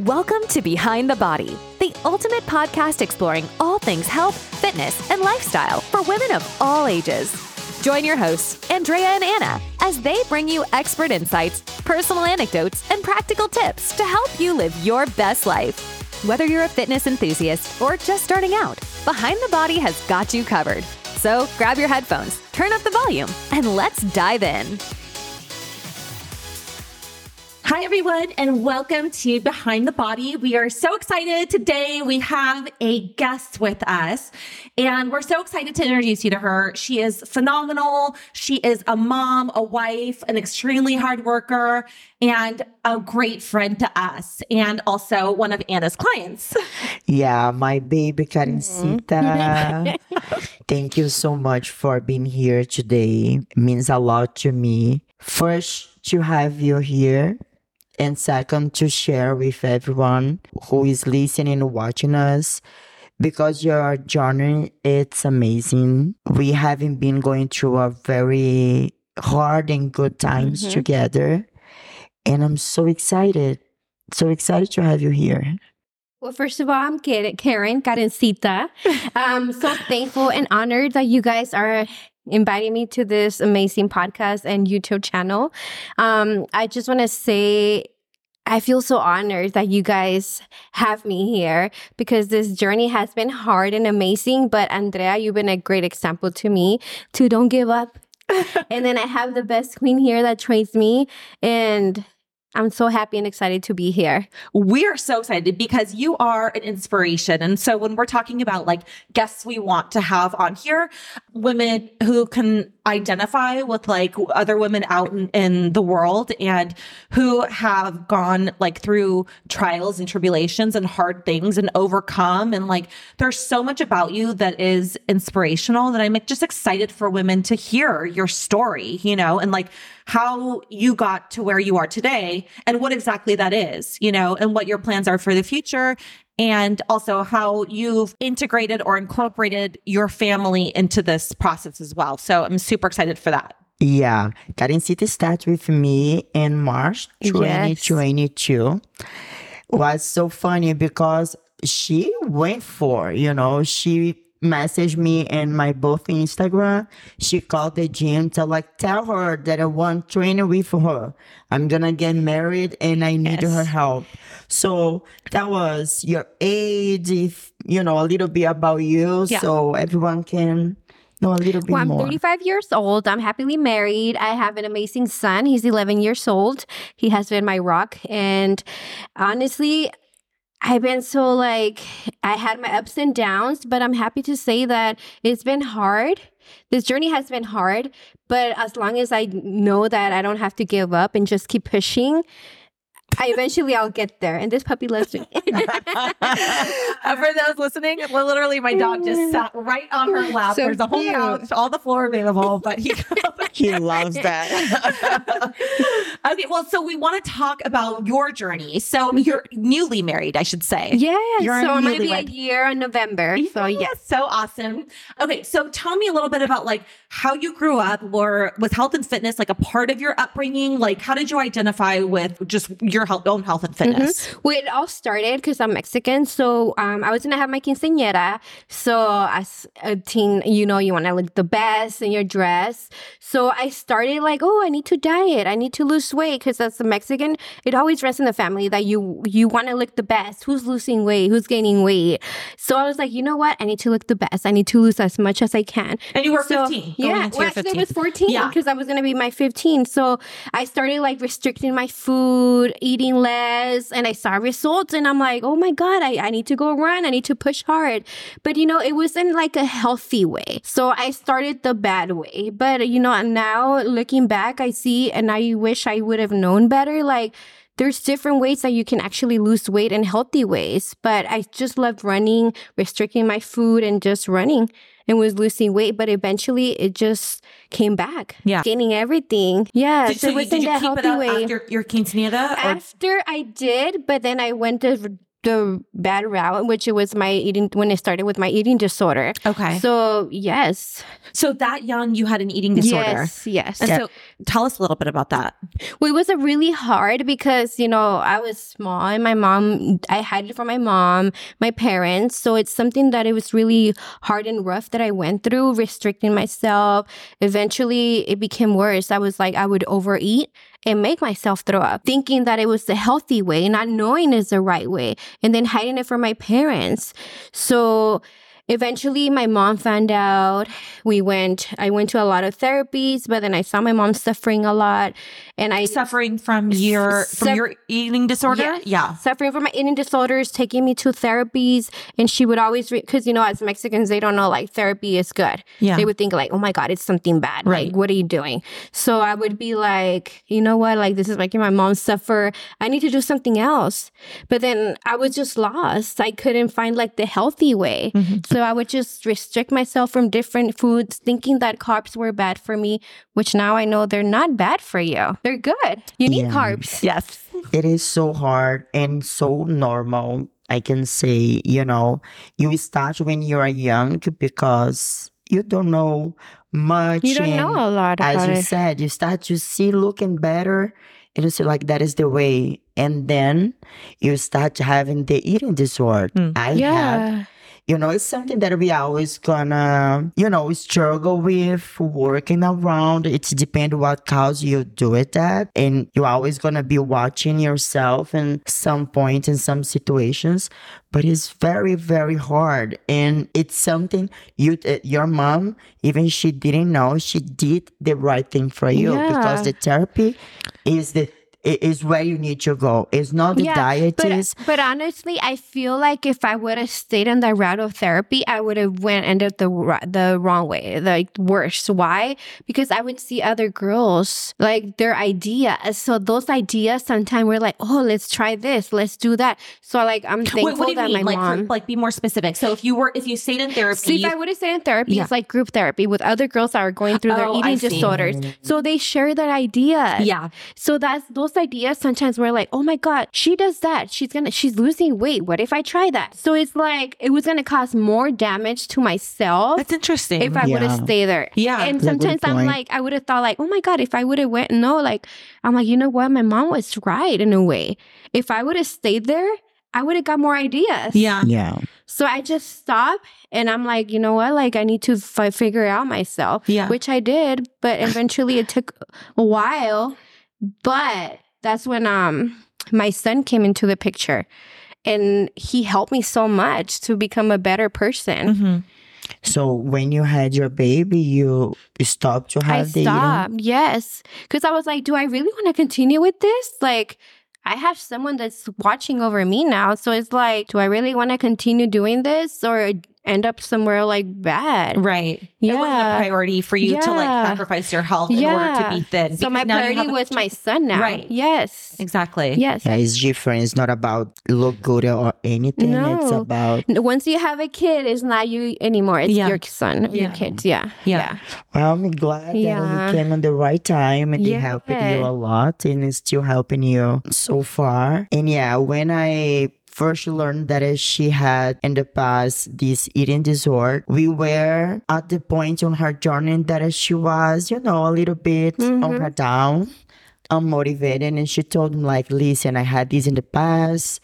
Welcome to Behind the Body, the ultimate podcast exploring all things health, fitness, and lifestyle for women of all ages. Join your hosts, Andrea and Anna, as they bring you expert insights, personal anecdotes, and practical tips to help you live your best life. Whether you're a fitness enthusiast or just starting out, Behind the Body has got you covered. So grab your headphones, turn up the volume, and let's dive in. Hi, everyone, and welcome to Behind the Body. We are so excited. Today, we have a guest with us, and we're so excited to introduce you to her. She is phenomenal. She is a mom, a wife, an extremely hard worker, and a great friend to us, and also one of Anna's clients. Yeah, my baby Karencita. Mm-hmm. Thank you so much for being here today. It means a lot to me. First, to have you here and second to share with everyone who is listening and watching us because your journey it's amazing we haven't been going through a very hard and good times Mhm. together and i'm so excited so excited to have you here Well, first of all, I'm Karen, Karen Karencita. I'm so thankful and honored that you guys are inviting me to this amazing podcast and YouTube channel. Um, I just want to say, I feel so honored that you guys have me here because this journey has been hard and amazing. But Andrea, you've been a great example to me to don't give up. and then I have the best queen here that trains me, and I'm so happy and excited to be here. We are so excited because you are an inspiration. And so when we're talking about like guests we want to have on here, women who can identify with like other women out in, in the world and who have gone like through trials and tribulations and hard things and overcome. And like there's so much about you that is inspirational that I'm just excited for women to hear your story, you know, and like how you got to where you are today and what exactly that is, you know, and what your plans are for the future. And also how you've integrated or incorporated your family into this process as well. So I'm super excited for that. Yeah, Karencita started with me in March Yes. 2022. Was so funny because she went for, you know, she messaged me in my both Instagram. She called the gym to like tell her that I want training with her. I'm gonna get married and I need Yes. her help. So that was your age, if you know, a little bit about you, Yeah. so everyone can know a little bit Well, I'm more. 35 years old. I'm happily married. I have an amazing son. He's 11 years old. He has been my rock. And honestly, I've been so like, I had my ups and downs, but I'm happy to say that it's been hard. This journey has been hard, but as long as I know that I don't have to give up and just keep pushing, I eventually I'll get there. And this puppy loves me. Uh, for those listening, literally my dog just sat right on her lap. So There's a whole cute. couch, all the floor available, but he He loves that. okay, well, so we want to talk about your journey. So you're newly married, I should say. yeah. You're so I'm going be a year in November. So yes. So awesome. Okay, so tell me a little bit about like how you grew up or was health and fitness like a part of your upbringing? Like how did you identify with just your health, own health and fitness? Well, it all started because I'm Mexican. So um, I was going to have my quinceañera. So as a teen, you know, you want to look the best in your dress. So I started like, oh, I need to diet. I need to lose weight because as a Mexican, it always runs in the family that you you want to look the best. Who's losing weight? Who's gaining weight? So I was like, you know what? I need to look the best. I need to lose as much as I can. And you were So, 15. Yeah, well, actually, 15. it was 14 Yeah. because I was going to be my 15. So I started like restricting my food, eating less, and I saw results. And I'm like, oh my God, I, I need to go run. I need to push hard. But, you know, it wasn't like a healthy way. So I started the bad way. But, you know, now looking back, I see and I wish I would have known better. Like, there's different ways that you can actually lose weight in healthy ways. But I just loved running, restricting my food, and just running and was losing weight. But eventually it just came back. Yeah. Gaining everything. Yeah. Did, so so it you, wasn't did you the keep it healthy up way. after your quinceanera? Or After I did, but then I went the the bad route, which it was my eating when it started with my eating disorder. okay. So yes, So that young, you had an eating disorder. yes, yes. And so Tell us a little bit about that. Well, it was a really hard because, you know, I was small and my mom, I had it from my mom, my parents. So it's something that it was really hard and rough that I went through, restricting myself. Eventually, it became worse. I was like, I would overeat and make myself throw up, thinking that it was the healthy way, not knowing is the right way, and then hiding it from my parents. So, eventually my mom found out we went i went to a lot of therapies but then i saw my mom suffering a lot and i Suffering from your from your eating disorder? Yes. Yeah. suffering from my eating disorders taking me to therapies and she would always because you know as mexicans they don't know like therapy is good Yeah. they would think like oh my god it's something bad Right. like what are you doing so i would be like you know what like this is making my mom suffer i need to do something else but then i was just lost i couldn't find like the healthy way Mm-hmm. So i would just restrict myself from different foods thinking that carbs were bad for me which now i know they're not bad for you they're good you need Yeah. carbs Yes. It is so hard and so normal. I can say, you know, you start when you are young because you don't know much. you don't know a lot As about you it said, you start to see looking better and you see like that is the way. And then you start having the eating disorder. Mm. I had yeah you know it's something that we always gonna you know struggle with working around. It depends what cause you do it at. And you're always gonna be watching yourself in some point in some situations but it's very very hard. And it's something you uh, your mom even she didn't know she did the right thing for you Yeah. because the therapy is the is where you need to go it's not the diet but, is but honestly, I feel like if I would have stayed on that route of therapy, I would have went ended the the wrong way, like worse. Why? Because I would see other girls like their ideas. So those ideas sometimes we're like, oh, let's try this, let's do that. So like I'm thankful Wait, what do you that mean? my Like, mom. for- like, be more specific. So if you were, if you stayed in therapy, See, if I would have stayed in therapy, Yeah. it's like group therapy with other girls that are going through their Oh, I eating disorders. Mm-hmm. So they share their ideas. yeah, So that's those ideas sometimes we're like, oh my God, she does that. She's gonna she's losing weight. What if I try that? So it's like it was gonna cause more damage to myself that's interesting. if I would have stayed there. Yeah. And That's a good sometimes I'm like, I would have thought like, oh my God, if I would have went no, like I'm like, you know what? My mom was right in a way. If I would have stayed there, I would have got more ideas. yeah, yeah So I just stopped and I'm like, you know what? Like, I need to fi figure out myself. Yeah. Which I did, but eventually it took a while. But that's when um my son came into the picture and he helped me so much to become a better person. hmm So when you had your baby, you stopped to I have the eating. stopped. Yes. Because I was like, do I really want to continue with this? Like, I have someone that's watching over me now. So it's like, do I really want to continue doing this or end up somewhere like bad? Right. Yeah. It wasn't a priority for you to like sacrifice your health in order to be thin. So my priority was my son now. Right. Yes. Exactly. Yes. Yeah, it's different. It's not about look good or anything. No. It's about Once you have a kid, it's not you anymore. It's Yeah. your son, or your Yeah. kids. Yeah. Yeah. well, I'm glad that Yeah. you came on the right time and it helped you a lot and it's still helping you so far. And yeah, when I first she learned that she had in the past this eating disorder, we were at the point on her journey that she was, you know, a little bit on Mhm. her down. unmotivated and she told me like listen i had this in the past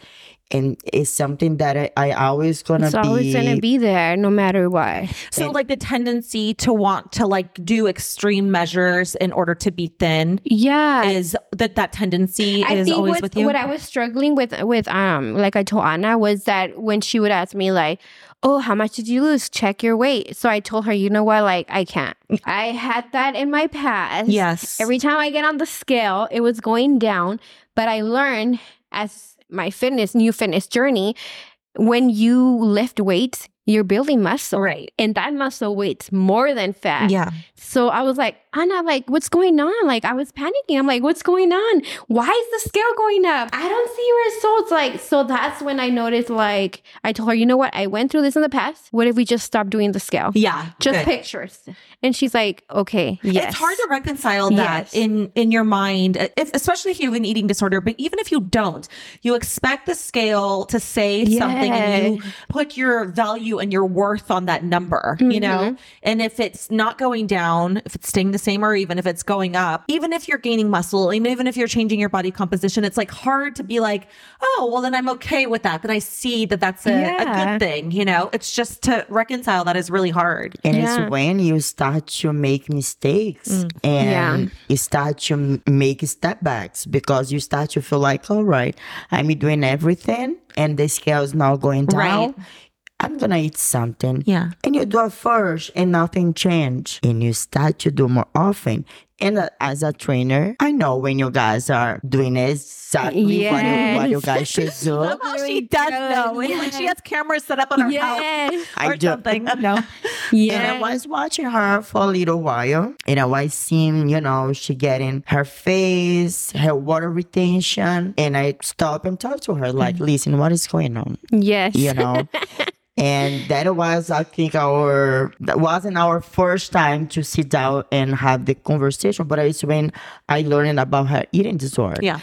and it's something that i, I always gonna It's be always gonna be there, no matter what. So And- like the tendency to want to like do extreme measures in order to be thin Yeah. is that that tendency I is think always what, with you. what I was struggling with with um like I told Anna was that when she would ask me like, "Oh, how much did you lose? Check your weight." So I told her, "You know what? Like I can't. I had that in my past. yes. Every time I get on the scale, it was going down, but I learned as my fitness new fitness journey when you lift weights, you're building muscle. right. And that muscle weights more than fat. Yeah. So I was like, Anna, like, what's going on? Like, I was panicking. I'm like, what's going on? Why is the scale going up? I don't see results. Like, so that's when I noticed, like, I told her, you know what? I went through this in the past. What if we just stop doing the scale? Yeah. Just good. pictures. And she's like, okay, yes. It's hard to reconcile that Yes. in in your mind, if, especially if you have an eating disorder. But even if you don't, you expect the scale to say something, and you put your value and your worth on that number. You know, Mm-hmm. and if it's not going down, if it's staying the same, or even if it's going up, even if you're gaining muscle, and even if you're changing your body composition, it's like hard to be like, oh, well, then I'm okay with that. Then I see that that's a, a good thing. You know, it's just to reconcile that is really hard. And Yeah. it's when you start to make mistakes mm. and Yeah. you start to make step backs because you start to feel like, all right, I'm doing everything and the scale is now going down. Right. I'm gonna eat something. Yeah. And you do it first and nothing change. And you start to do more often. And uh, as a trainer, I know when you guys are doing exactly what, you, what you guys should do. Somehow she does know. It's like she has cameras set up on her house Yes. I or do. something. No. And I was watching her for a little while, and I was seeing, you know, she getting her face, her water retention, and I stopped and talked to her, like, listen, what is going on? Yes. You know. And that was, I think, our that wasn't our first time to sit down and have the conversation, but it's when I learned about her eating disorder. Yeah.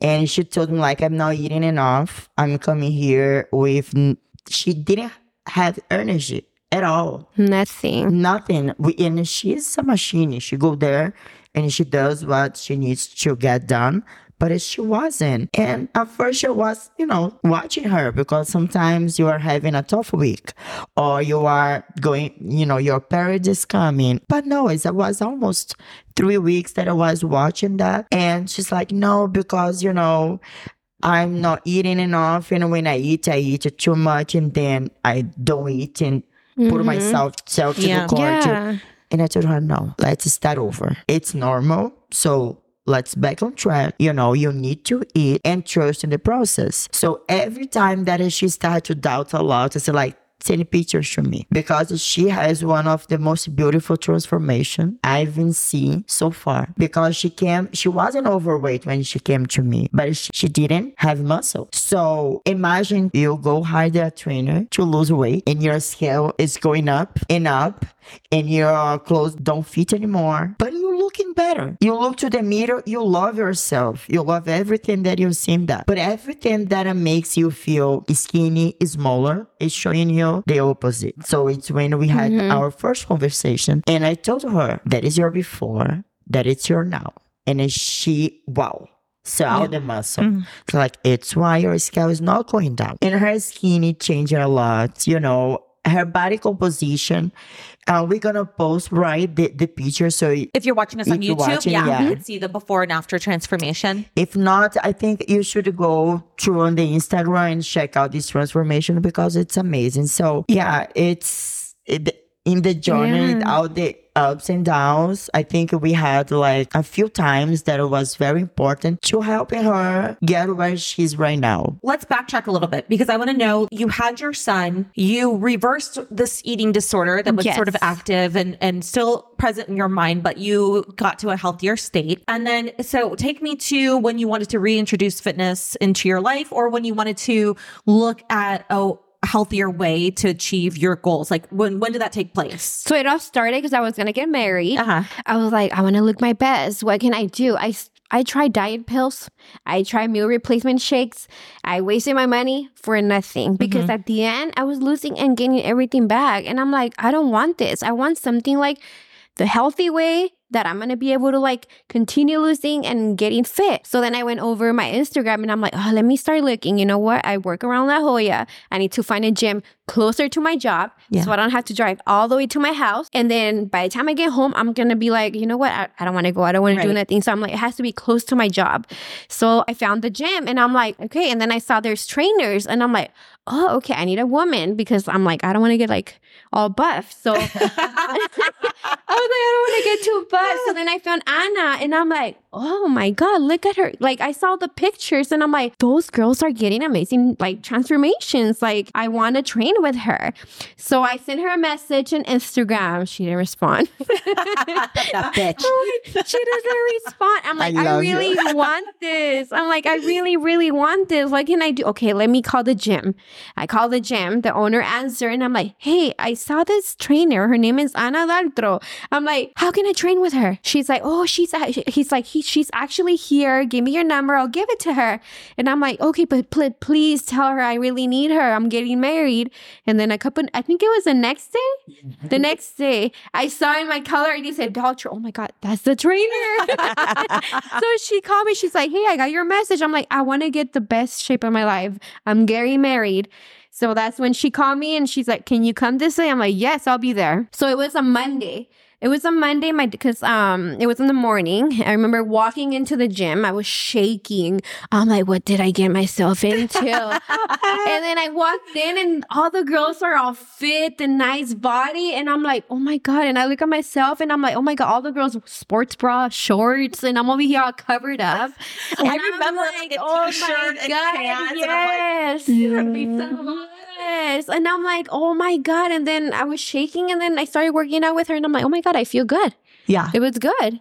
And she told me like I'm not eating enough. I'm coming here with. n- She didn't have energy at all Nothing. nothing. We, and she's a machine. She go there and she does what she needs to get done. But she wasn't. And at first I was, you know, watching her because sometimes you are having a tough week or you are going, you know, your period is coming. But no, it was almost three weeks that I was watching that. And she's like, no, because, you know, I'm not eating enough. And when I eat, I eat too much and then I don't eat and put mm-hmm. myself self to Yeah. the court. Yeah. And I told her, no, let's start over. It's normal. So let's back on track. You know, you need to eat and trust in the process. So every time that she started to doubt a lot, I said like, send pictures to me because she has one of the most beautiful transformation I've been seen so far. Because she came, she wasn't overweight when she came to me, but she, she didn't have muscle. So imagine you go hire a trainer to lose weight and your scale is going up and up and your clothes don't fit anymore, but you're looking better. You look to the mirror, you love yourself. You love everything that you see in that. But everything that makes you feel skinny, smaller, is showing you the opposite. So it's when we had mm-hmm. our first conversation and I told her that is your before, that it's your now. And she, wow. Saw the muscle. Mm-hmm. So like it's why your scale is not going down. And her skinny changed a lot, you know, her body composition. Uh, we're gonna post right the, the picture. So If you're watching us on YouTube, watching, yeah, yeah. you can see the before and after transformation. if not, I think you should go through on the Instagram and check out this transformation because it's amazing. So yeah, it's it, in the journey, Yeah. all the ups and downs. I think we had like a few times that it was very important to helping her get where she's right now. Let's backtrack a little bit because I want to know you had your son, you reversed this eating disorder that was Yes. sort of active and, and still present in your mind, but you got to a healthier state. And then, so take me to when you wanted to reintroduce fitness into your life or when you wanted to look at a healthier way to achieve your goals. Like when, when did that take place? So it all started because I was gonna get married. Uh-huh. I was like, I want to look my best. What can I do? I I tried diet pills. I tried meal replacement shakes. I wasted my money for nothing because at the end I was losing and gaining everything back. And I'm like, I don't want this. I want something like the healthy way that I'm gonna be able to like continue losing and getting fit. So then I went over my Instagram and I'm like, oh, let me start looking. You know what? I work around La Jolla. I need to find a gym closer to my job Yeah. so I don't have to drive all the way to my house. And then by the time I get home, I'm gonna be like, you know what? I, I don't want to go. I don't want to do Right. nothing. So I'm like, it has to be close to my job. So I found the gym and I'm like, okay. And then I saw there's trainers and I'm like, oh, okay. I need a woman because I'm like, I don't want to get like all buff. So I was like, I don't want to get too buff. So then I found Anna and I'm like, oh my God, look at her. Like I saw the pictures and I'm like, those girls are getting amazing like transformations. Like I want to train with her. So I sent her a message on Instagram. She didn't respond. that bitch. she doesn't respond. I'm like, I I, love you. really want this. I'm like, I really, really want this. What can I do? Okay, let me call the gym. I call the gym. The owner answered, and I'm like, hey, I saw this trainer. Her name is Ana Daltro. I'm like, how can I train with her? She's like, oh, she's. He's like, he, she's actually here. Give me your number. I'll give it to her. And I'm like, okay, but pl- please tell her I really need her. I'm getting married. And then a couple, I think it was the next day. The next day, I saw in my color and he said Daltro. Oh my god, that's the trainer. so she called me. She's like, "Hey, I got your message." I'm like, "I want to get the best shape of my life. I'm getting married." So that's when she called me and she's like, "Can you come this way?" I'm like, "Yes, I'll be there." So it was a Monday. It was a Monday, my because um it was in the morning. I remember walking into the gym. I was shaking. I'm like, what did I get myself into? and then I walked in, and all the girls are all fit and nice body, and I'm like, oh my god! And I look at myself, and I'm like, oh my god! All the girls sports bra, shorts, and I'm over here all covered up. And I I'm remember, like, a oh t-shirt my and god, pants, and I'm like, yes. Yes. And I'm like, oh my God. And then I was shaking and then I started working out with her and I'm like, oh my God, I feel good. Yeah. It was good.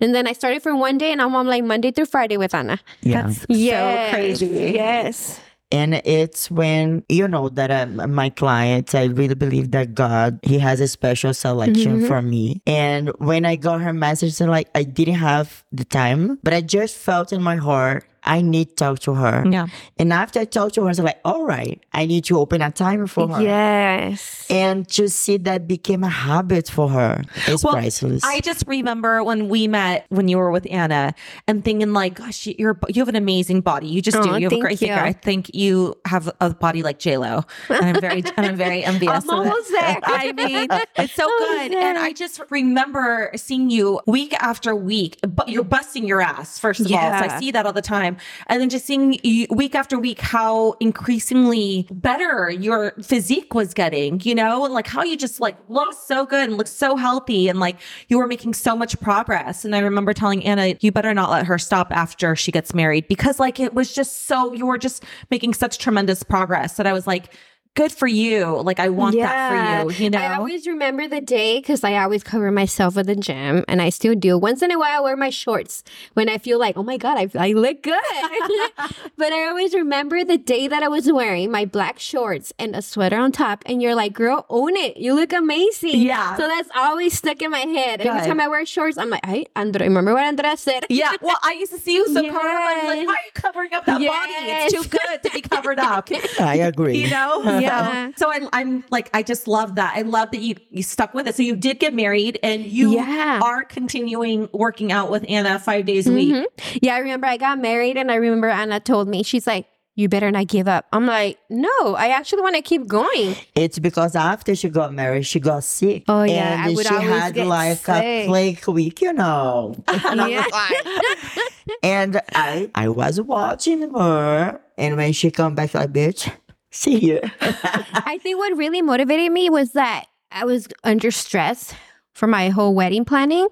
And then I started for one day and I'm like Monday through Friday with Anna. Yeah. That's so crazy. Yes. And it's when, you know, that um, my clients, I really believe that God, He has a special selection Mhm. for me. And when I got her message, and like, I didn't have the time, but I just felt in my heart, I need to talk to her. Yeah. And after I talked to her, I was like, all right, I need to open a time for her. Yes. And to see that became a habit for her is Well, priceless. I just remember when we met when you were with Anna and thinking like, gosh, you're you have an amazing body. You just do. You have a thank great figure. I think you have a body like J Lo, and I'm very and I'm very envious. I'm of it. almost there. I mean, it's so Almost good. And. I just remember seeing you week after week, but you're busting your ass, first of all. So I see that all the time. And then just seeing week after week how increasingly better your physique was getting, you know, and like how you just like look so good and looked so healthy and like you were making so much progress. And I remember telling Anna, you better not let her stop after she gets married because like it was just so, you were just making such tremendous progress that I was like, good for you. Like I want that for you, you know? I always remember the day because I always cover myself at the gym and I still do. Once in a while, I wear my shorts when I feel like, oh my God, I, I look good. but I always remember the day that I was wearing my black shorts and a sweater on top. And you're like, girl, own it. You look amazing. Yeah. So that's always stuck in my head. Every time I wear shorts, I'm like, hey, Andrea, remember what Andrea said? Yeah, well, I used to see you so covered up. I'm like, why are you covering up that body? It's too good to be covered up. I agree. you know? Yeah. So, so I'm, I'm like, I just love that. I love that you, you stuck with it. So you did get married and you Yeah. are continuing working out with Anna five days a week. Mhm. Yeah, I remember I got married and I remember Anna told me, she's like, you better not give up. I'm like, no, I actually want to keep going. It's because after she got married, she got sick. Oh, yeah, and I would she always had get like a sick. flake week, you know. And I was Yeah. like- and I, I was watching her, and when she come back, like, bitch, see you. I think what really motivated me was that I was under stress for my whole wedding planning,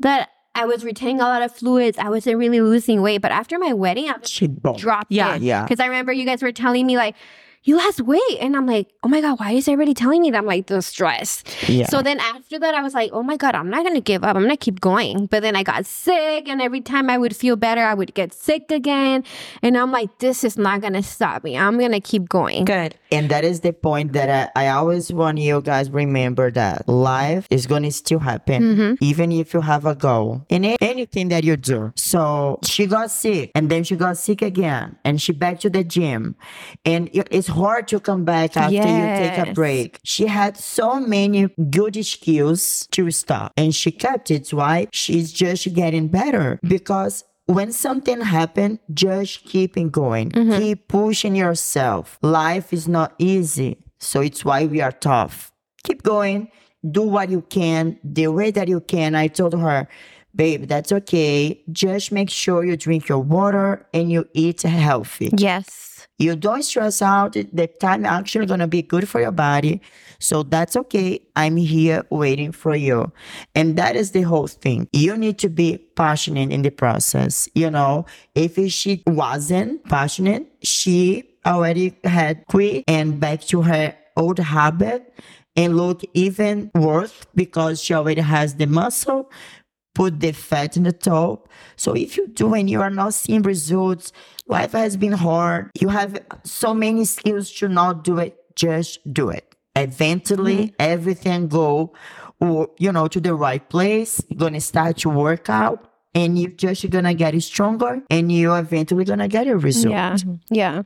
that I was retaining a lot of fluids. I wasn't really losing weight. But after my wedding, I she boom. dropped Yeah. it. Yeah. Because I remember you guys were telling me, like, you lost weight. And I'm like, oh my God, why is everybody telling me that? I'm like, the stress. Yeah. So then after that, I was like, oh my God, I'm not going to give up. I'm going to keep going. But then I got sick. And every time I would feel better, I would get sick again. And I'm like, this is not going to stop me. I'm going to keep going. Good. And that is the point that I, I always want you guys remember that life is going to still happen, Mm-hmm. even if you have a goal in a- anything that you do. So she got sick and then she got sick again and she back to the gym. And it's hard to come back after you take a break. She had so many good skills to stop and she kept it. Why? She's just getting better because when something happened, just keeping going. Mm-hmm. Keep pushing yourself. Life is not easy. So it's why we are tough. Keep going. Do what you can, the way that you can. I told her, babe, that's okay. Just make sure you drink your water and you eat healthy. Yes. You don't stress out. The time actually gonna be good for your body. So that's okay. I'm here waiting for you. And that is the whole thing. You need to be passionate in the process. You know, if she wasn't passionate, she already had quit and back to her old habit and look even worse because she already has the muscle, put the fat in the top. So if you do and you are not seeing results, life has been hard. You have so many skills to not do it. Just do it. Eventually, mm-hmm. everything go, or you know, to the right place. You're gonna start to work out, and you're just gonna get stronger, and you eventually gonna get a result. Yeah. Yeah.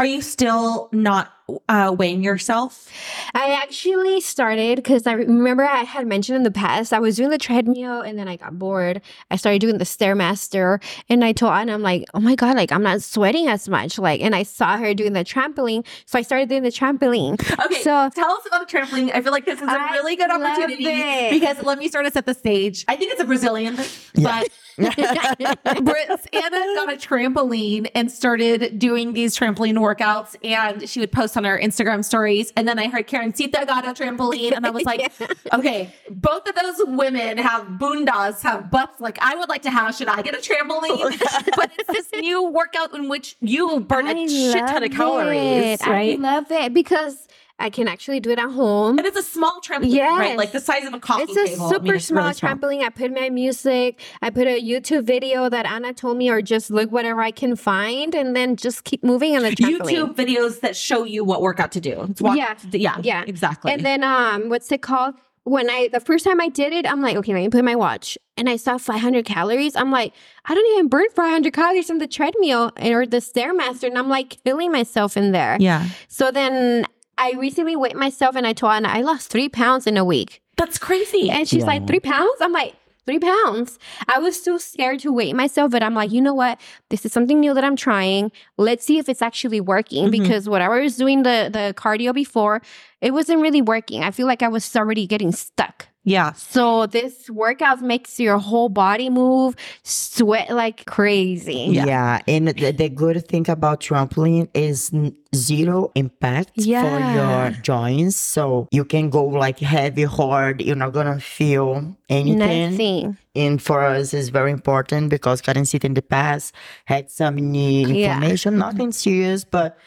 Are you still not uh, weighing yourself? I actually started because I remember I had mentioned in the past I was doing the treadmill and then I got bored. I started doing the stairmaster and I told Anna, I'm like, oh my god, like I'm not sweating as much. Like, and I saw her doing the trampoline, so I started doing the trampoline. Okay, So- tell us about the trampoline. I feel like this is a I really good opportunity it. because let me start us set the stage. I think it's a Brazilian, but Brit, Anna got a trampoline and started doing these trampoline workouts, and she would post on her Instagram stories. And then I heard Karencita got a trampoline, and I was like, okay, both of those women have bundas, have butts like I would like to have. Should I get a trampoline? but it's this new workout in which you burn a I shit ton of calories, it. right? I love it because I can actually do it at home. And it's a small trampoline, Yes. right? Like the size of a coffee It's a table. super I mean, it's small really small. trampoline. I put my music. I put a YouTube video that Anna told me, or just look whatever I can find, and then just keep moving on the trampoline. YouTube videos that show you what workout to do. It's walk- Yeah. yeah, Yeah. exactly. And then um, what's it called? When I the first time I did it, I'm like, okay, let me put my watch, and I saw 500 calories. I'm like, I don't even burn 500 calories from the treadmill or the stairmaster, and I'm like killing myself in there. yeah, So then I recently weighed myself, and I told Anna I lost three pounds in a week, that's crazy. and she's like, three pounds? I'm like. Three pounds. I was so scared to weigh myself, but I'm like, you know what? This is something new that I'm trying. Let's see if it's actually working. Mhm. Because what I was doing the the cardio before, it wasn't really working. I feel like I was already getting stuck. Yeah, So this workout makes your whole body move, sweat like crazy. Yeah. Yeah. And the, the good thing about trampoline is zero impact for your joints. So you can go like heavy, hard. You're not gonna feel anything. Nothing. And for us, it's very important because Karencita in the past had some knee Yeah. inflammation, nothing serious, but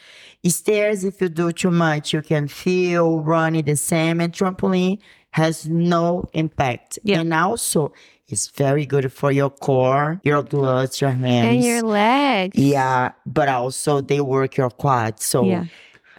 stairs, if you do too much, you can feel running the same. And trampoline has no impact. Yeah. And also, it's very good for your core, your glutes, your hands. And your legs. Yeah, but also they work your quads. So Yeah.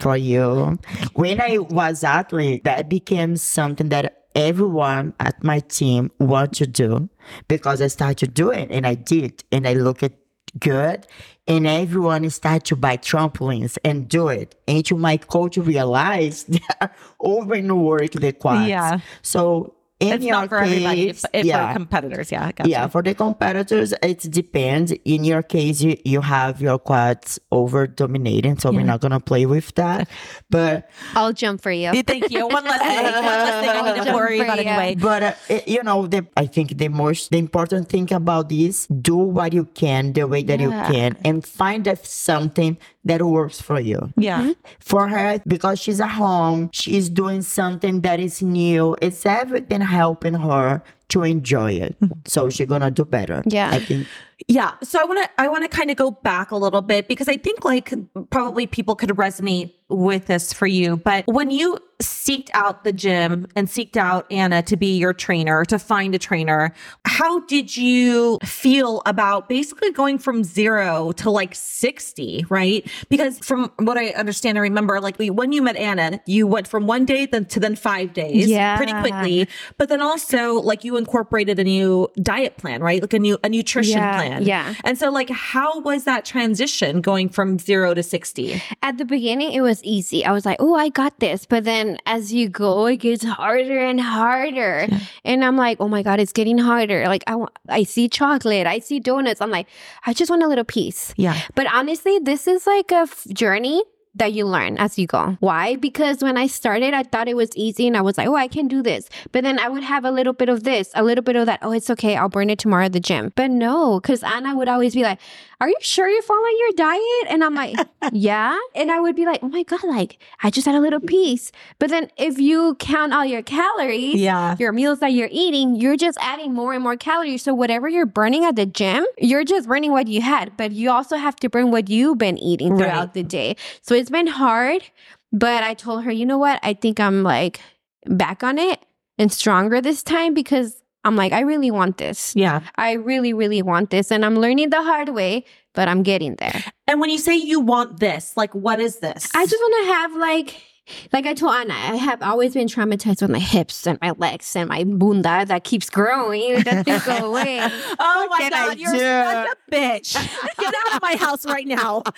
for you, when I was athlete, that became something that everyone at my team want to do because I started doing, and I did and I look at good and everyone start to buy trampolines and do it. And to my coach realized they are overwork the quads. Yeah. So in it's your not for everybody. case, It's yeah. for competitors. Yeah, gotcha. Yeah, for the competitors, it depends. In your case, you, you have your quads over dominating, so we're not gonna play with that. But I'll jump for you. Yeah, Thank you. One less thing. One less thing I need to worry about you. anyway. but uh, it- you know, the I think the most the important thing about this: do what you can, the way that you can, and find if something that works for you. Yeah. For her, because she's at home, she's doing something that is new. It's everything helping her to enjoy it. Mm-hmm. So she's gonna do better. Yeah. I think. Yeah. So I want to I want to kind of go back a little bit because I think like probably people could resonate with this for you. But when you seeked out the gym and seeked out Anna to be your trainer, to find a trainer, how did you feel about basically going from 0 to like 60, right? Because from what I understand and remember like when you met Anna, you went from one day then to then 5 days Yeah. pretty quickly. But then also like you incorporated a new diet plan, right? Like a new a nutrition Yeah, plan. Yeah. And so like how was that transition going from 0 to 60? At the beginning, it was easy. I was like, oh, I got this. But then as you go, it gets harder and harder. And I'm like, oh my God, it's getting harder. Like, I see chocolate, I see donuts. I'm like, I just want a little piece. Yeah. But honestly, this is like a f- journey that you learn as you go. Why? Because when I started, I thought it was easy and I was like, oh, I can do this. But then I would have a little bit of this, a little bit of that. Oh, it's okay. I'll burn it tomorrow at the gym. But no, because Anna would always be like, are you sure you're following your diet? And I'm like, yeah. And I would be like, oh my God, like I just had a little piece. But then if you count all your calories, Yeah. your meals that you're eating, you're just adding more and more calories. So whatever you're burning at the gym, you're just burning what you had, but you also have to burn what you've been eating throughout Right. the day. So it's been hard. But I told her, you know what? I think I'm like back on it and stronger this time because I'm like, I really want this. Yeah. I really, really want this. And I'm learning the hard way, but I'm getting there. And when you say you want this, like, what is this? I just want to have like, like I told Anna, I have always been traumatized with my hips and my legs and my bunda that keeps growing. It doesn't go away. Oh my can I god, you're do? such a bitch. Get out of my house right now.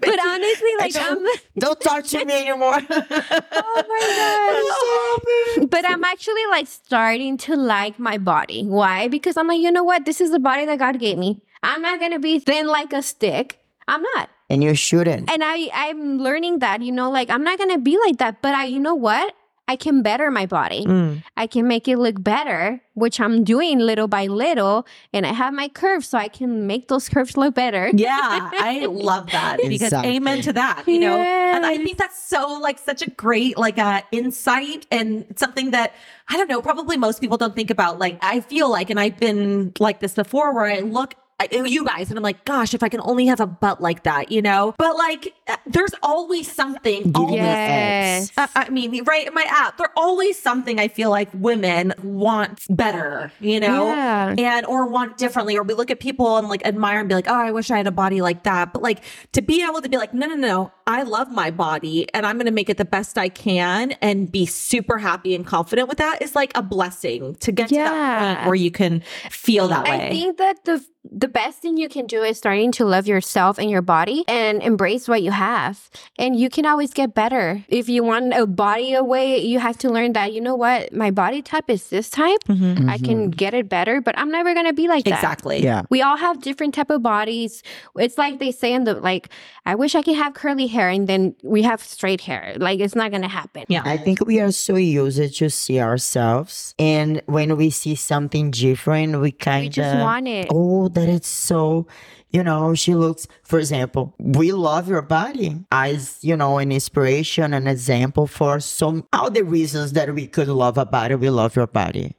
But honestly, like I'm, Don't talk to me anymore. oh my gosh. But I'm actually like starting to like my body. Why? Because I'm like, you know what? This is the body that God gave me. I'm not gonna be thin like a stick. I'm not. and you shouldn't. And I I'm learning that, you know, like I'm not gonna be like that. But I you know what? I can better my body. Mm. I can make it look better, which I'm doing little by little. And I have my curves so I can make those curves look better. Yeah, I love that because Exactly. amen to that, you know. And I think that's so like such a great like uh insight and something that I don't know, probably most people don't think about. Like I feel like and I've been like this before where I look at you guys and I'm like, gosh, if I can only have a butt like that, you know? But like uh, there's always something always Yes. Uh, I mean, right in my app, there's always something I feel like women want better, you know, Yeah. and or want differently. Or we look at people and like admire and be like, oh, I wish I had a body like that. But like to be able to be like, no, no, no, I love my body and I'm going to make it the best I can and be super happy and confident with that is like a blessing to get to that point where you can feel that way. I think that the the best thing you can do is starting to love yourself and your body and embrace what you have. And you can always get better. If you want a body away, you have to learn that you know what, my body type is this type. Mhm. I can get it better, but I'm never gonna be like that. Exactly. Yeah. We all have different type of bodies. It's like they say in the like, I wish I could have curly hair and then we have straight hair. Like it's not gonna happen. Yeah. I think we are so used to see ourselves, and when we see something different, we kind We of just want it. Oh, that is so. You know, she looks. For example, we love your body as you know an inspiration, an example for some all the reasons that we could love a body. We love your body,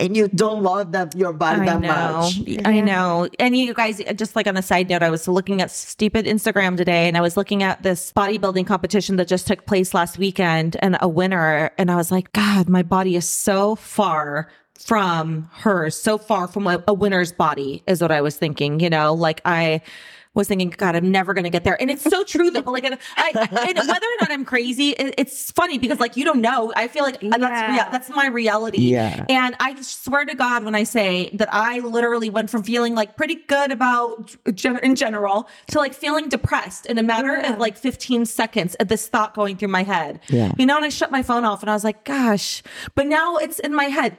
and you don't love that your body I that know. much. I know. And you guys, just like on a side note, I was looking at stupid Instagram today and I was looking at this bodybuilding competition that just took place last weekend and a winner. And I was like, God, my body is so far from hers, so far from a, a winner's body, is what I was thinking. You know, like I was thinking, God, I'm never going to get there. And it's so true. But like, and I, and whether or not I'm crazy, it, it's funny because like, you don't know. I feel like that's, Yeah. rea- that's my reality. Yeah. And I swear to God, when I say that I literally went from feeling like pretty good about gen- in general to like feeling depressed in a matter of like 15 seconds at this thought going through my head. Yeah. You know, and I shut my phone off and I was like, gosh, but now it's in my head.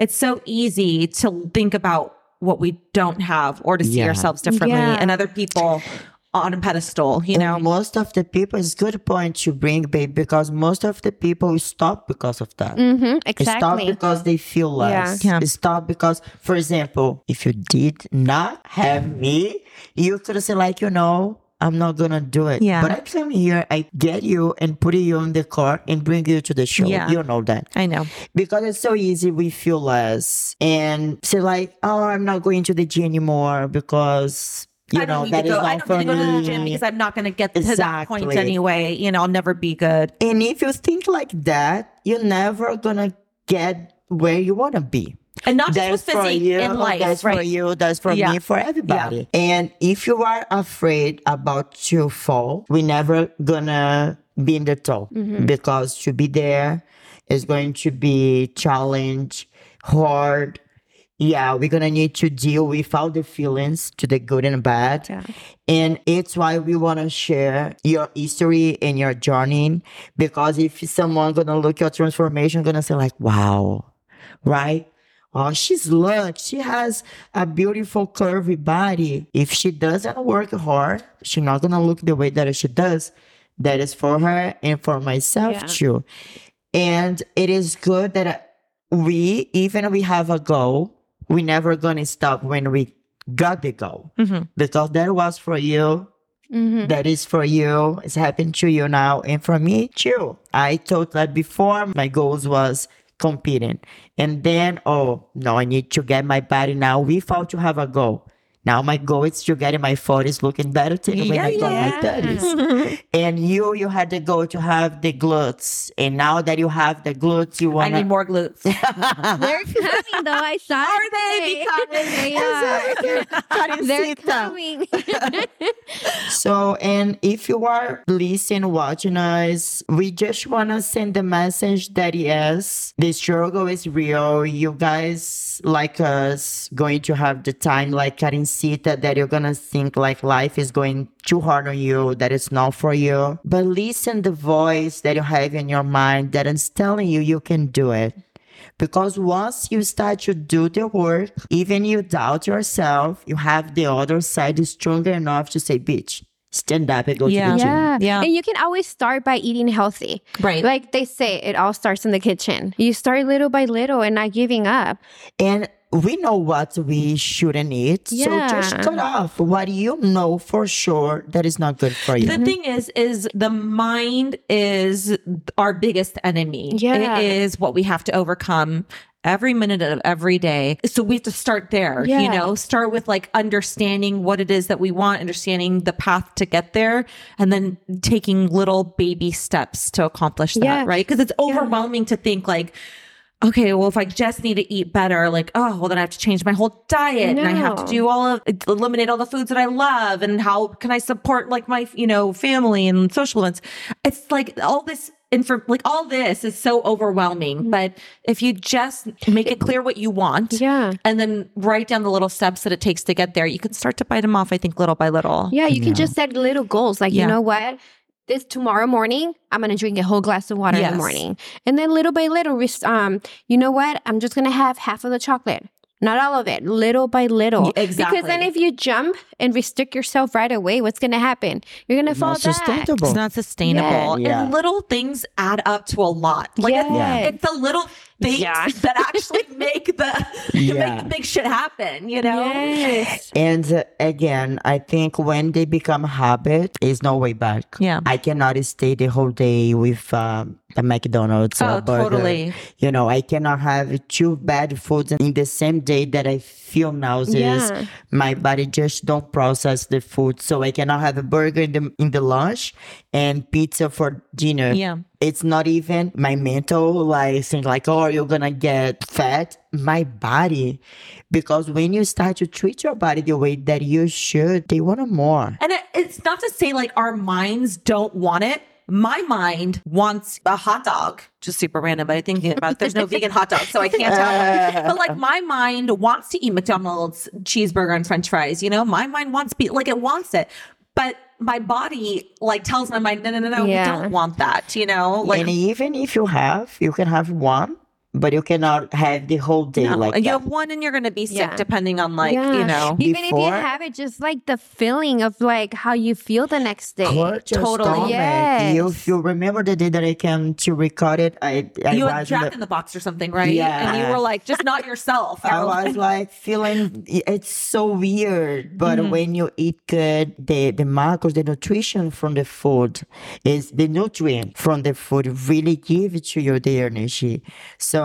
It's so easy to think about what we don't have or to see Yeah. ourselves differently Yeah. and other people on a pedestal, you know? And most of the people, it's good point to bring, babe, because most of the people stop because of that. Mm-hmm. Stop because they feel less. Yeah. Stop because, for example, if you did not have me, you could say like, you know, I'm not gonna do it. Yeah. But I come here, I get you and put you in the car and bring you to the show. Yeah. You know that. I know. Because it's so easy, we feel less and say like, oh, I'm not going to the gym anymore because you I know that to go. I don't for need to go to the gym because I'm not going to get to that point anyway. You know, I'll never be good. And if you think like that, you're never gonna get where you wanna be. And not just That's for physique you. in life, that's right? for you. That's for Yeah. me. For everybody. And if you are afraid about to fall, we never gonna be in the top Mm-hmm. because to be there is going to be challenge, hard. Yeah, we're gonna need to deal with all the feelings, to the good and bad. Yeah. And it's why we wanna share your history and your journey. Because if someone gonna look your transformation, gonna say like, wow, right? Oh, she's lucky. She has a beautiful curvy body. If she doesn't work hard, she's not gonna look the way that she does. That is for her and for myself Yeah. too. And it is good that we, even we have a goal, we never gonna stop when we got the goal. Because that was for you. Mm-hmm. That is for you. It's happened to you now. And for me too. I thought that before my goals was competing. And then, oh no, I need to get my body now without to have a goal. Now my goal is to get in my 40s looking better than when I got my 30s. and you, you had the goal to have the glutes. And now that you have the glutes, you want I need more glutes. They're coming though. I saw Are they? today. Because- they are. They're Karencita. coming. So, and if you are listening, watching us, we just want to send the message that yes, the struggle is real. You guys, like us, going to have the time like Karencita that you're going to think like life is going too hard on you, that it's not for you. But listen the voice that you have in your mind that is telling you you can do it. Because once you start to do the work, even you doubt yourself, you have the other side stronger enough to say, bitch, stand up and go Yeah. to the gym. Yeah. Yeah. And you can always start by eating healthy. Right. Like they say, it all starts in the kitchen. You start little by little and not giving up. And we know what we shouldn't eat. So just cut off what you know for sure that is not good for you. The thing is, is the mind is our biggest enemy. Yeah. It is what we have to overcome every minute of every day. So we have to start there, yeah. you know, start with like understanding what it is that we want, understanding the path to get there, and then taking little baby steps to accomplish that, Yeah. right? Because it's overwhelming to think like, okay, well, if I just need to eat better, like, oh, well, then I have to change my whole diet and I have to do all of eliminate all the foods that I love. And how can I support like my, you know, family and social events? It's like all this info, like all this is so overwhelming. Mm. But if you just make it clear what you want Yeah. and then write down the little steps that it takes to get there, you can start to bite them off, I think, little by little. Yeah, you can just set little goals. Like, Yeah. you know what? This tomorrow morning, I'm gonna drink a whole glass of water in the morning, and then little by little, res- um, you know what? I'm just gonna have half of the chocolate, not all of it, little by little. Exactly. Because then, if you jump and restrict yourself right away, what's gonna happen? You're gonna fall Not back. sustainable. It's not sustainable. Yeah. And little things add up to a lot. Like it's, Yes. it's the little things Yeah. that actually make the Yeah. make the big shit happen, you know? Yes. And uh, again, I think when they become habit, is no way back. Yeah. I cannot stay the whole day with um, a McDonald's or Oh, a burger. totally. You know, I cannot have two bad foods in the same day that I feel nauseous. Yeah. My body just don't process the food, so I cannot have a burger in the in the lunch and pizza for dinner. Yeah. It's not even my mental like think like, oh, you're gonna get fat. My body, because when you start to treat your body the way that you should, they want more. And it's not to say like our minds don't want it. My mind wants a hot dog, just super random, but I think about there's no vegan hot dog, so I can't tell. But like my mind wants to eat McDonald's cheeseburger and French fries. You know, my mind wants be like it wants it, but my body like tells my mind, no, no, no, no, Yeah. we don't want that. You know, like and even if you have, you can have one, but you cannot have the whole day no. like you that. have one and you're gonna be sick Yeah. depending on like Yeah. you know. Even if you have it, just like the feeling of like how you feel the next day. Hurt your Totally. stomach. Yes. You, you remember the day that I came to record it, I, I You had was Jack like- in the box or something, right? Yeah. And you were like just not yourself. I was like feeling it's so weird, but Mm-hmm. when you eat good, the the macros, the nutrition from the food is the nutrient from the food really give it to you the energy. So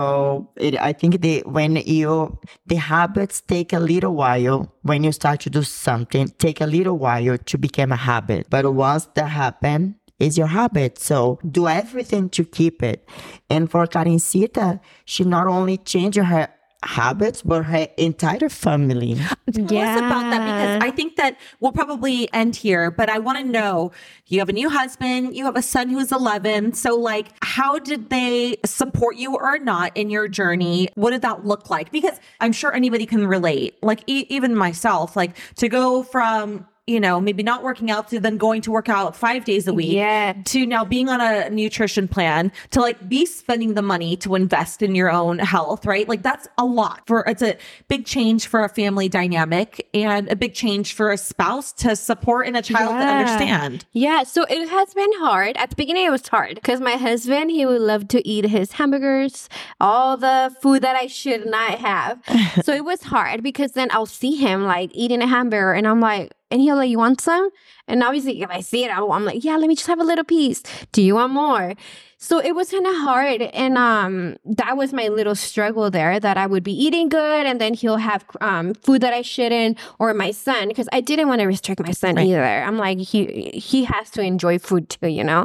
it, I think the when you the habits take a little while when you start to do something, take a little while to become a habit. But once that happen, is your habit. So do everything to keep it. And for Karencita, she not only changed her habits, but her entire family. Tell us about that because I think that we'll probably end here, but I want to know you have a new husband, you have a son who is 11. So, like, how did they support you or not in your journey? What did that look like? Because I'm sure anybody can relate, like, e- even myself, like, to go from you know, maybe not working out to then going to work out five days a week Yeah. to now being on a nutrition plan to like be spending the money to invest in your own health, right? Like that's a lot for it's a big change for a family dynamic and a big change for a spouse to support and a child to understand. Yeah, so it has been hard. At the beginning, it was hard because my husband, he would love to eat his hamburgers, all the food that I should not have. so it was hard because then I'll see him like eating a hamburger and I'm like, and he'll like, you want some? And obviously, if I see it, I'm like, yeah, let me just have a little piece. Do you want more? So it was kind of hard. And um, that was my little struggle there that I would be eating good and then he'll have um, food that I shouldn't or my son, because I didn't want to restrict my son Right. either. I'm like, he, he has to enjoy food too, you know?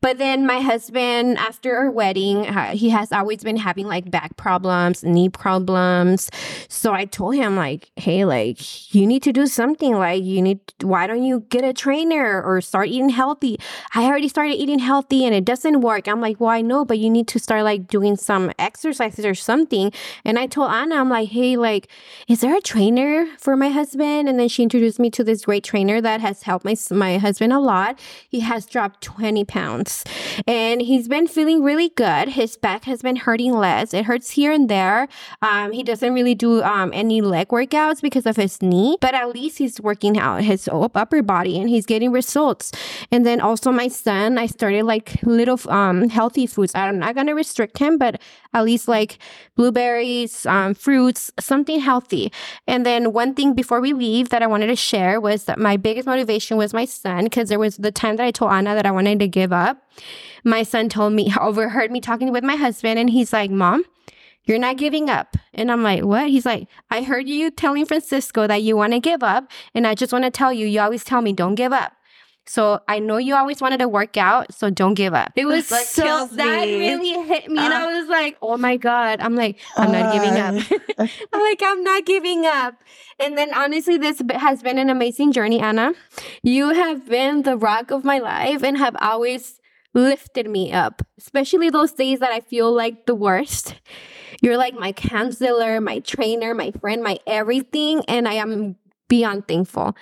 But then my husband, after our wedding, uh, he has always been having like back problems, knee problems. So I told him like, hey, like you need to do something. Like you need, why don't you get a trainer or start eating healthy? I already started eating healthy and it doesn't work. I'm like, well, I know, but you need to start like doing some exercises or something. And I told Anna, I'm like, hey, like, is there a trainer for my husband? And then she introduced me to this great trainer that has helped my my husband a lot. He has dropped 20 pounds and he's been feeling really good. His back has been hurting less. It hurts here and there. Um, he doesn't really do um, any leg workouts because of his knee, but at least he's working out his upper body and he's getting results. And then also my son, I started like little um, healthy foods. I'm not gonna restrict him, but at least like blueberries, um, fruits, something healthy. And then one thing before we leave that I wanted to share was that my biggest motivation was my son because there was the time that I told Anna that I wanted to give up. My son told me, overheard me talking with my husband, and he's like, Mom, you're not giving up. And I'm like, what? He's like, I heard you telling Francisco that you want to give up. And I just want to tell you, you always tell me, don't give up. So I know you always wanted to work out, so don't give up. It was so that me. really hit me. and I uh-huh. was like, oh my God. I'm like, I'm not giving up. Uh-huh. I'm like, I'm not giving up. And then honestly, this has been an amazing journey, Anna. You have been the rock of my life and have always lifted me up, especially those days that I feel like the worst. You're like my counselor, my trainer, my friend, my everything. And I am beyond thankful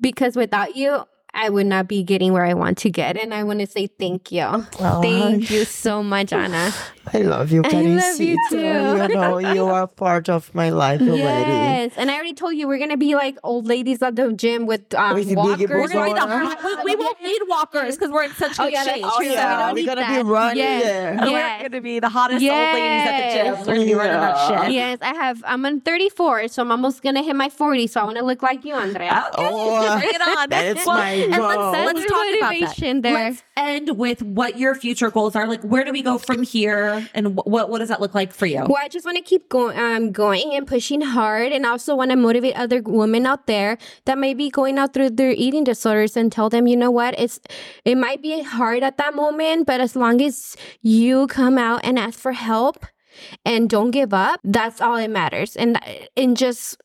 because without you, I would not be getting where I want to get. And I want to say thank you. Thank you so much, Anna. I love you, I love you Karencita. too. You know, you are part of my life already. Yes, and I already told you we're gonna be like old ladies at the gym with um, With walkers. We're gonna be the hot, we, we won't need walkers because we're in such Oh, good yeah, that's shape. true. So Yeah, we don't we're need gonna that. be running Yes. there. We're gonna be the hottest old ladies at the gym. Yes. We're gonna be running that Yeah. shit. Yes, I have. I'm on 34, so I'm almost gonna hit my 40. So I want to look like you, Andrea. Oh, Bring it on. That's Well, my and goal. let's, That's let's your talk about that. motivation there. Let's end with what your future goals are. Like, where do we go from here, and what what does that look like for you? Well, I just want to keep going, um, going and pushing hard, and also want to motivate other women out there that may be going out through their eating disorders and tell them, you know what, it's it might be hard at that moment, but as long as you come out and ask for help and don't give up, that's all it matters. And and just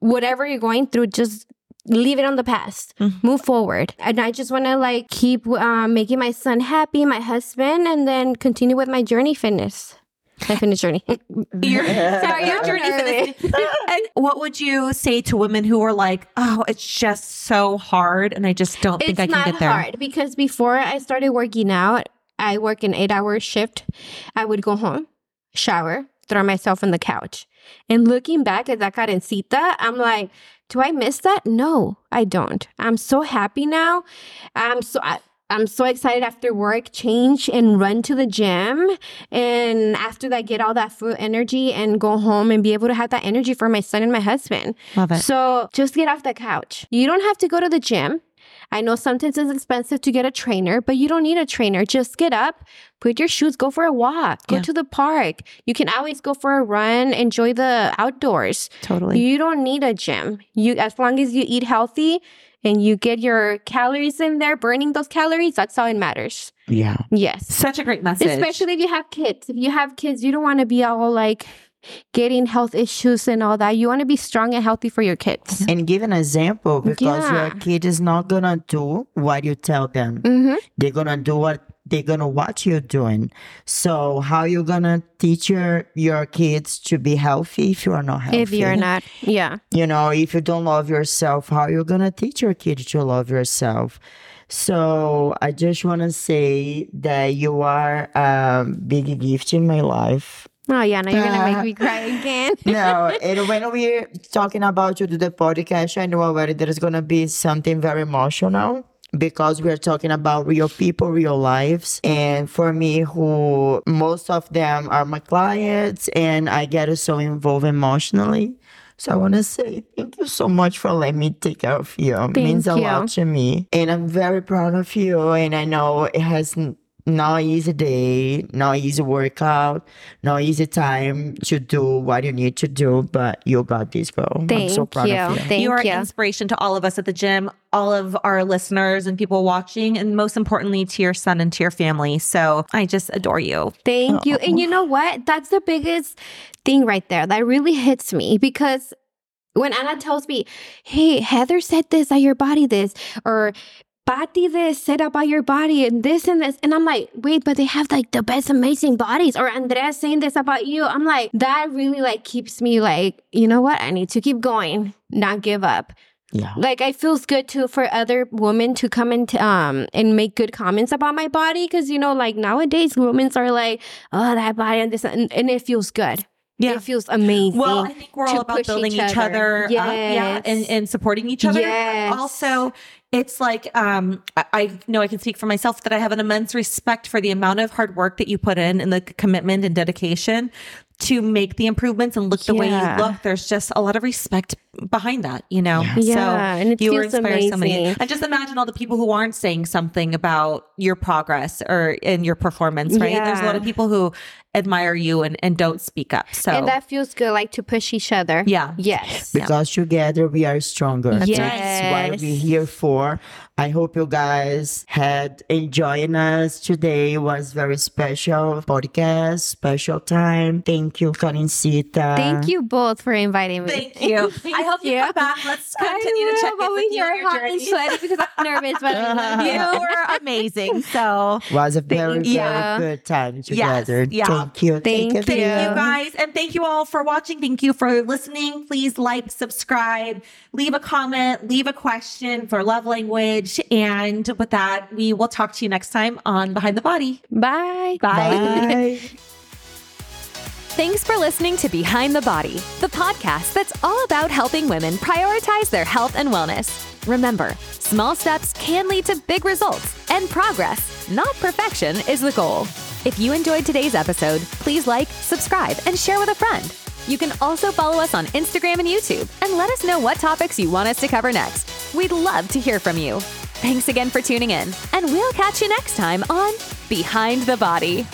whatever you're going through, just leave it on the past move forward and i just want to like keep um, making my son happy my husband and then continue with my journey fitness my fitness journey Your, Sorry, your journey this. and what would you say to women who are like, "Oh, it's just so hard, and I just don't think it's I can get there"? hard because before I started working out, I work an eight hour shift. I would go home, shower, throw myself on the couch. And looking back at that Karencita, I'm like, do I miss that? No, I don't. I'm so happy now. I'm so I, I'm so excited after work, change and run to the gym. And after that, get all that food energy and go home and be able to have that energy for my son and my husband. Love it. So just get off the couch. You don't have to go to the gym. I know sometimes it's expensive to get a trainer, but you don't need a trainer. Just get up, put your shoes, go for a walk, go Yeah. to the park. You can always go for a run, enjoy the outdoors. Totally. You don't need a gym. You as long as you eat healthy and you get your calories in there, burning those calories, that's all it matters. Yeah. Yes. Such a great message. Especially if you have kids. If you have kids, you don't want to be all like getting health issues and all that. You want to be strong and healthy for your kids. And give an example because Yeah. your kid is not gonna do what you tell them. Mm-hmm. They're gonna do what they're gonna watch you doing. So how you gonna teach your your kids to be healthy if you are not healthy? If you're not, yeah. you know, if you don't love yourself, how you gonna teach your kids to love yourself? So I just wanna say that you are a big gift in my life. Oh yeah, now you're gonna make me cry again. no, and when we're talking about you to the podcast, I know already there is gonna be something very emotional because we're talking about real people, real lives. And for me, who most of them are my clients, and I get so involved emotionally. So I want to say thank you so much for letting me take care of you. It means a you. lot to me, and I'm very proud of you. And I know it has n- not easy day, not easy workout, not easy time to do what you need to do, but you got this, girl. Thank I'm so proud you. of you. Thank you are you. an inspiration to all of us at the gym, all of our listeners and people watching, and most importantly to your son and to your family. So I just adore you. Thank you. And you know what? That's the biggest thing right there that really hits me because when Anna tells me, hey, Heather said this at your body, this, or Patty this said about your body and this and this. And I'm like, wait, but they have like the best amazing bodies. Or Andrea saying this about you. I'm like, that really like keeps me like, you know what? I need to keep going, not give up. Yeah. Like it feels good too for other women to come and um and make good comments about my body because you know like nowadays women are like oh that body and this and, and it feels good. Yeah. it feels amazing. Well, I think we're all about building each each, other, other. up, yeah, and, and supporting each other. Yes. Also, it's like um, I, I know I can speak for myself that I have an immense respect for the amount of hard work that you put in and the commitment and dedication to make the improvements and look the way you look. There's just a lot of respect behind that, you know. Yeah. Yeah, so and it you feels inspire so many. And just imagine all the people who aren't saying something about your progress or in your performance, right? There's a lot of people who admire you and, and don't speak up. So and that feels good, like to push each other. Yeah. Yes. Because together we are stronger. That's what we're here for. I hope you guys had enjoying us today. It was very special podcast, special time. Thank you, Karencita. Thank you both for inviting me. Thank you. I hope you you. come back. Let's continue to will, check in with you your hot and journey. sweaty because I'm nervous, but you. You were amazing. So was a very, you. very good time together. yeah. Thank you. Thank you. thank you Yeah. guys. And thank you all for watching. Thank you for listening. Please like, subscribe, leave a comment, leave a question for love language. And with that, we will talk to you next time on Behind the Body. Bye. Bye. Bye. Thanks for listening to Behind the Body, the podcast that's all about helping women prioritize their health and wellness. Remember, small steps can lead to big results, and progress, not perfection, is the goal. If you enjoyed today's episode, please like, subscribe, and share with a friend. You can also follow us on Instagram and YouTube and let us know what topics you want us to cover next. We'd love to hear from you. Thanks again for tuning in, and we'll catch you next time on Behind the Body.